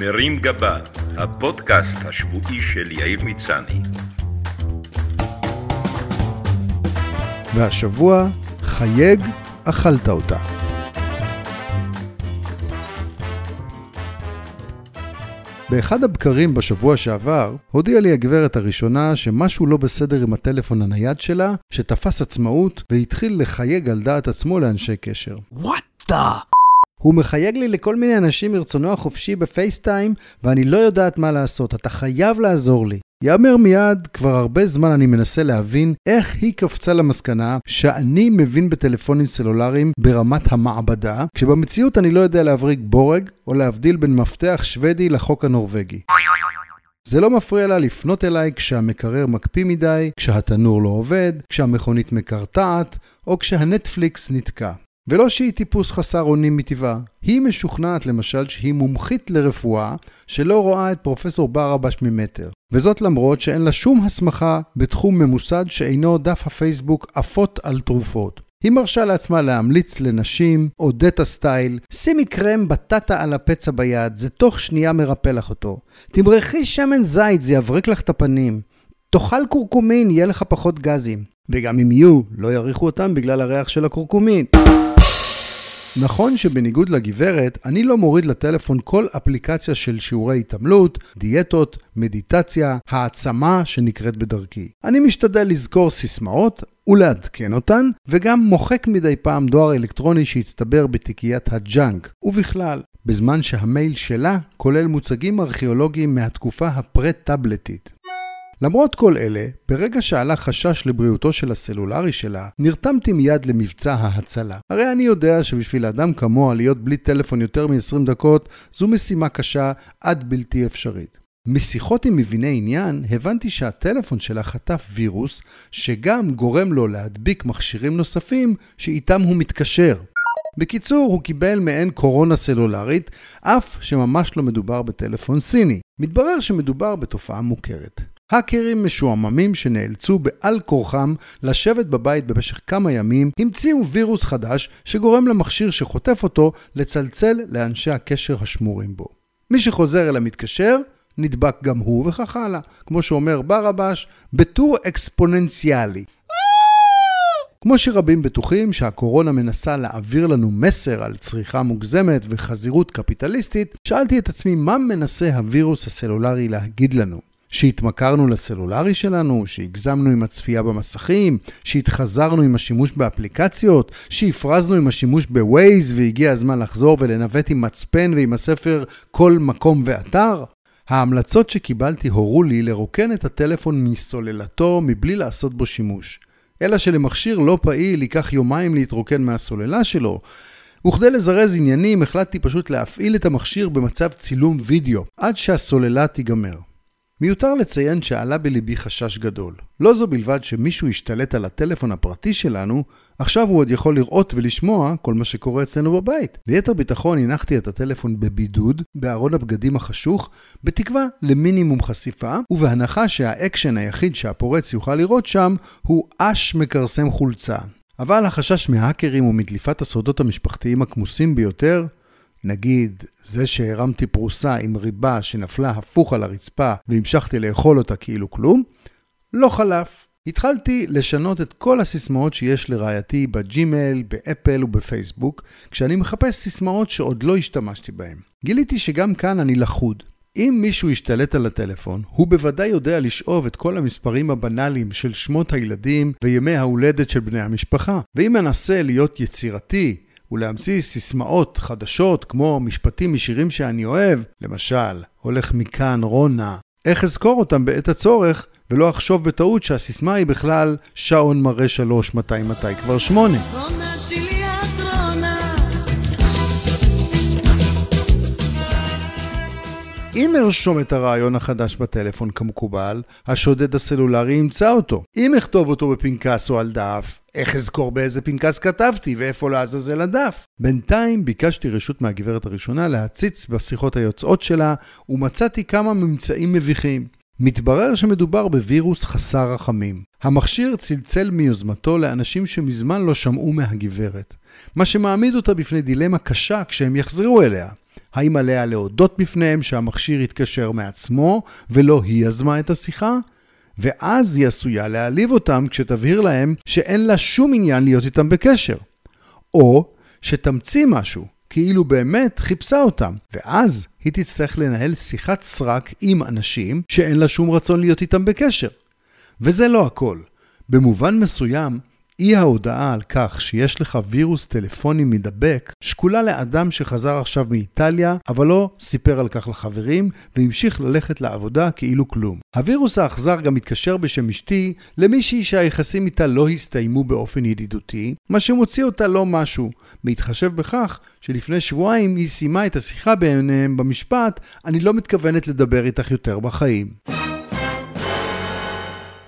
מרים גבה, הפודקאסט השבועי של יאיר מצני. והשבוע, חייג, אכלת אותה. באחד הבקרים בשבוע שעבר, הודיעה לי הגברת הראשונה שמשהו לא בסדר עם הטלפון הנייד שלה, שתפס עצמאות והתחיל לחייג על דעת עצמו לאנשי קשר. What the? הוא מחייג לי לכל מיני אנשים מרצונו החופשי בפייסטיים, ואני לא יודעת מה לעשות. אתה חייב לעזור לי. יאמר מיד, כבר הרבה זמן אני מנסה להבין איך היא קפצה למסקנה שאני מבין בטלפונים סלולריים ברמת המעבדה, כשבמציאות אני לא יודע להבריג בורג או להבדיל בין מפתח שוודי לחוק הנורבגי. זה לא מפריע לה לפנות אליי כשהמקרר מקפיא מדי, כשהתנור לא עובד, כשהמכונית מקרטעת, או כשהנטפליקס נתקע. ולא שהיא טיפוס חסר אונים מטבעה. היא משוכנעת למשל שהיא מומחית לרפואה שלא רואה את פרופסור ברבש ממטר. וזאת למרות שאין לה שום הסמכה בתחום ממוסד שאינו דף הפייסבוק עפות על תרופות. היא מרשה לעצמה להמליץ לנשים, אודטה style, שימי קרם בטטה על הפצע ביד, זה תוך שנייה מרפא לך אותו. תמרחי שמן זית, זה יבריק לך את הפנים. תאכל קורקומין, יהיה לך פחות גזים. וגם אם יהיו, לא יריחו אותם בגלל הריח של הקורקומין. נכון שבניגוד לגברת, אני לא מוריד לטלפון כל אפליקציה של שיעורי התעמלות, דיאטות, מדיטציה, העצמה שנקראת בדרכי. אני משתדל לזכור סיסמאות ולעדכן אותן, וגם מוחק מדי פעם דואר אלקטרוני שהצטבר בתיקיית הג'אנק, ובכלל, בזמן שהמייל שלה כולל מוצגים ארכיאולוגיים מהתקופה הפרה-טאבלטית. למרות כל אלה, ברגע שעלה חשש לבריאותו של הסלולרי שלה, נרתמתי מיד למבצע ההצלה. הרי אני יודע שבשביל אדם כמוה להיות בלי טלפון יותר מ-20 דקות, זו משימה קשה עד בלתי אפשרית. משיחות עם מביני עניין, הבנתי שהטלפון שלה חטף וירוס, שגם גורם לו להדביק מכשירים נוספים שאיתם הוא מתקשר. בקיצור, הוא קיבל מעין קורונה סלולרית, אף שממש לא מדובר בטלפון סיני. מתברר שמדובר בתופעה מוכרת. האקרים משועממים שנאלצו בעל כורחם לשבת בבית במשך כמה ימים, המציאו וירוס חדש שגורם למכשיר שחוטף אותו לצלצל לאנשי הקשר השמורים בו. מי שחוזר אל המתקשר, נדבק גם הוא וכך הלאה. כמו שאומר ברבש, בטור אקספוננציאלי. כמו שרבים בטוחים שהקורונה מנסה להעביר לנו מסר על צריכה מוגזמת וחזירות קפיטליסטית, שאלתי את עצמי מה מנסה הווירוס הסלולרי להגיד לנו. שהתמכרנו לסלולרי שלנו, שהגזמנו עם הצפייה במסכים, שהתחזרנו עם השימוש באפליקציות, שהפרזנו עם השימוש בווייז והגיע הזמן לחזור ולנווט עם מצפן ועם הספר כל מקום ואתר? ההמלצות שקיבלתי הורו לי לרוקן את הטלפון מסוללתו מבלי לעשות בו שימוש. אלא שלמכשיר לא פעיל ייקח יומיים להתרוקן מהסוללה שלו. וכדי לזרז עניינים החלטתי פשוט להפעיל את המכשיר במצב צילום וידאו, עד שהסוללה תיגמר. מיותר לציין שעלה בליבי חשש גדול. לא זו בלבד שמישהו השתלט על הטלפון הפרטי שלנו, עכשיו הוא עוד יכול לראות ולשמוע כל מה שקורה אצלנו בבית. ליתר ביטחון הנחתי את הטלפון בבידוד, בארון הבגדים החשוך, בתקווה למינימום חשיפה, ובהנחה שהאקשן היחיד שהפורץ יוכל לראות שם הוא אש מכרסם חולצה. אבל החשש מהאקרים ומדליפת הסודות המשפחתיים הכמוסים ביותר נגיד, זה שהרמתי פרוסה עם ריבה שנפלה הפוך על הרצפה והמשכתי לאכול אותה כאילו כלום, לא חלף. התחלתי לשנות את כל הסיסמאות שיש לרעייתי בג'ימייל, באפל ובפייסבוק, כשאני מחפש סיסמאות שעוד לא השתמשתי בהן. גיליתי שגם כאן אני לחוד. אם מישהו ישתלט על הטלפון, הוא בוודאי יודע לשאוב את כל המספרים הבנאליים של שמות הילדים וימי ההולדת של בני המשפחה. ואם אנסה להיות יצירתי ולהמציא סיסמאות חדשות כמו משפטים משירים שאני אוהב, למשל, הולך מכאן רונה, איך אזכור אותם בעת הצורך ולא אחשוב בטעות שהסיסמה היא בכלל שעון מראה שלוש, מתי מתי כבר שמונה. אם ארשום את הרעיון החדש בטלפון כמקובל, השודד הסלולרי ימצא אותו. אם אכתוב אותו בפנקס או על דף, איך אזכור באיזה פנקס כתבתי ואיפה לעזאזל הדף? בינתיים ביקשתי רשות מהגברת הראשונה להציץ בשיחות היוצאות שלה, ומצאתי כמה ממצאים מביכים. מתברר שמדובר בווירוס חסר רחמים. המכשיר צלצל מיוזמתו לאנשים שמזמן לא שמעו מהגברת, מה שמעמיד אותה בפני דילמה קשה כשהם יחזרו אליה. האם עליה להודות בפניהם שהמכשיר התקשר מעצמו ולא היא יזמה את השיחה? ואז היא עשויה להעליב אותם כשתבהיר להם שאין לה שום עניין להיות איתם בקשר. או שתמציא משהו, כאילו באמת חיפשה אותם, ואז היא תצטרך לנהל שיחת סרק עם אנשים שאין לה שום רצון להיות איתם בקשר. וזה לא הכל. במובן מסוים, אי ההודעה על כך שיש לך וירוס טלפוני מדבק שקולה לאדם שחזר עכשיו מאיטליה, אבל לא סיפר על כך לחברים, והמשיך ללכת לעבודה כאילו כלום. הווירוס האכזר גם מתקשר בשם אשתי למישהי שהיחסים איתה לא הסתיימו באופן ידידותי, מה שמוציא אותה לא משהו, בהתחשב בכך שלפני שבועיים היא סיימה את השיחה ביניהם במשפט, אני לא מתכוונת לדבר איתך יותר בחיים.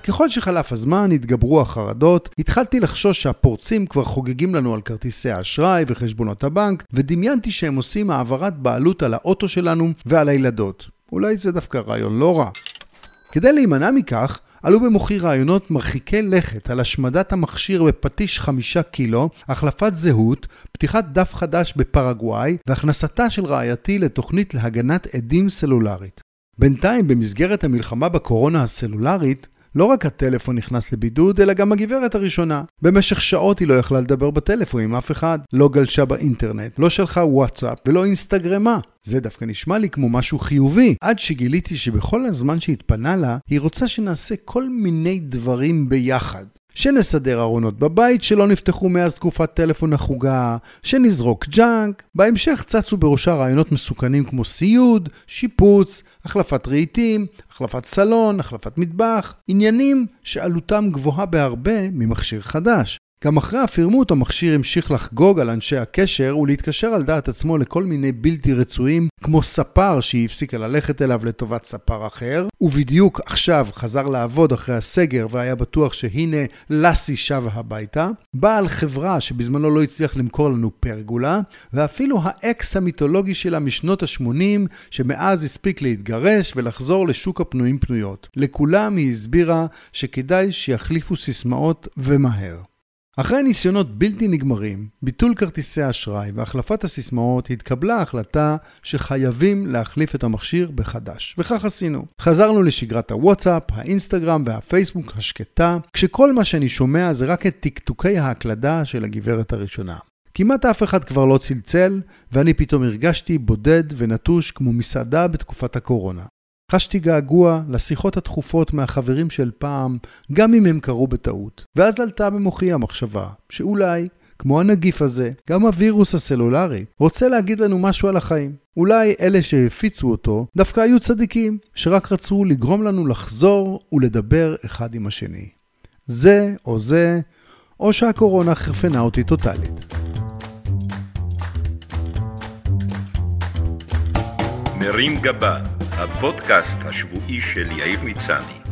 ככל שחלף הזמן, התגברו החרדות, התחלתי לחשוש שהפורצים כבר חוגגים לנו על כרטיסי האשראי וחשבונות הבנק, ודמיינתי שהם עושים העברת בעלות על האוטו שלנו ועל הילדות. אולי זה דווקא רעיון לא רע. כדי להימנע מכך, עלו במוחי רעיונות מרחיקי לכת על השמדת המכשיר בפטיש חמישה קילו, החלפת זהות, פתיחת דף חדש בפרגוואי והכנסתה של רעייתי לתוכנית להגנת עדים סלולרית. בינתיים, במסגרת המלחמה בקורונה הסלולרית, לא רק הטלפון נכנס לבידוד, אלא גם הגברת הראשונה. במשך שעות היא לא יכלה לדבר בטלפון עם אף אחד. לא גלשה באינטרנט, לא שלחה וואטסאפ ולא אינסטגרמה. זה דווקא נשמע לי כמו משהו חיובי, עד שגיליתי שבכל הזמן שהתפנה לה, היא רוצה שנעשה כל מיני דברים ביחד. שנסדר ארונות בבית שלא נפתחו מאז תקופת טלפון החוגה, שנזרוק junk. בהמשך צצו בראשה רעיונות מסוכנים כמו סיוד, שיפוץ, החלפת רהיטים, החלפת סלון, החלפת מטבח, עניינים שעלותם גבוהה בהרבה ממכשיר חדש. גם אחרי הפירמוט המכשיר המשיך לחגוג על אנשי הקשר ולהתקשר על דעת עצמו לכל מיני בלתי רצויים, כמו ספר שהיא הפסיקה ללכת אליו לטובת ספר אחר, ובדיוק עכשיו חזר לעבוד אחרי הסגר והיה בטוח שהנה לסי שבה הביתה, בעל חברה שבזמנו לא הצליח למכור לנו פרגולה, ואפילו האקס המיתולוגי שלה משנות ה-80, שמאז הספיק להתגרש ולחזור לשוק הפנויים פנויות. לכולם היא הסבירה שכדאי שיחליפו סיסמאות ומהר. אחרי ניסיונות בלתי נגמרים, ביטול כרטיסי אשראי והחלפת הסיסמאות, התקבלה ההחלטה שחייבים להחליף את המכשיר בחדש, וכך עשינו. חזרנו לשגרת הוואטסאפ, האינסטגרם והפייסבוק השקטה, כשכל מה שאני שומע זה רק את טקטוקי ההקלדה של הגברת הראשונה. כמעט אף אחד כבר לא צלצל, ואני פתאום הרגשתי בודד ונטוש כמו מסעדה בתקופת הקורונה. חשתי געגוע לשיחות התכופות מהחברים של פעם, גם אם הם קרו בטעות. ואז עלתה במוחי המחשבה, שאולי, כמו הנגיף הזה, גם הווירוס הסלולרי רוצה להגיד לנו משהו על החיים. אולי אלה שהפיצו אותו דווקא היו צדיקים, שרק רצו לגרום לנו לחזור ולדבר אחד עם השני. זה או זה, או שהקורונה חרפנה אותי טוטאלית. מרים גבה הפודקאסט השבועי של יאיר מצני.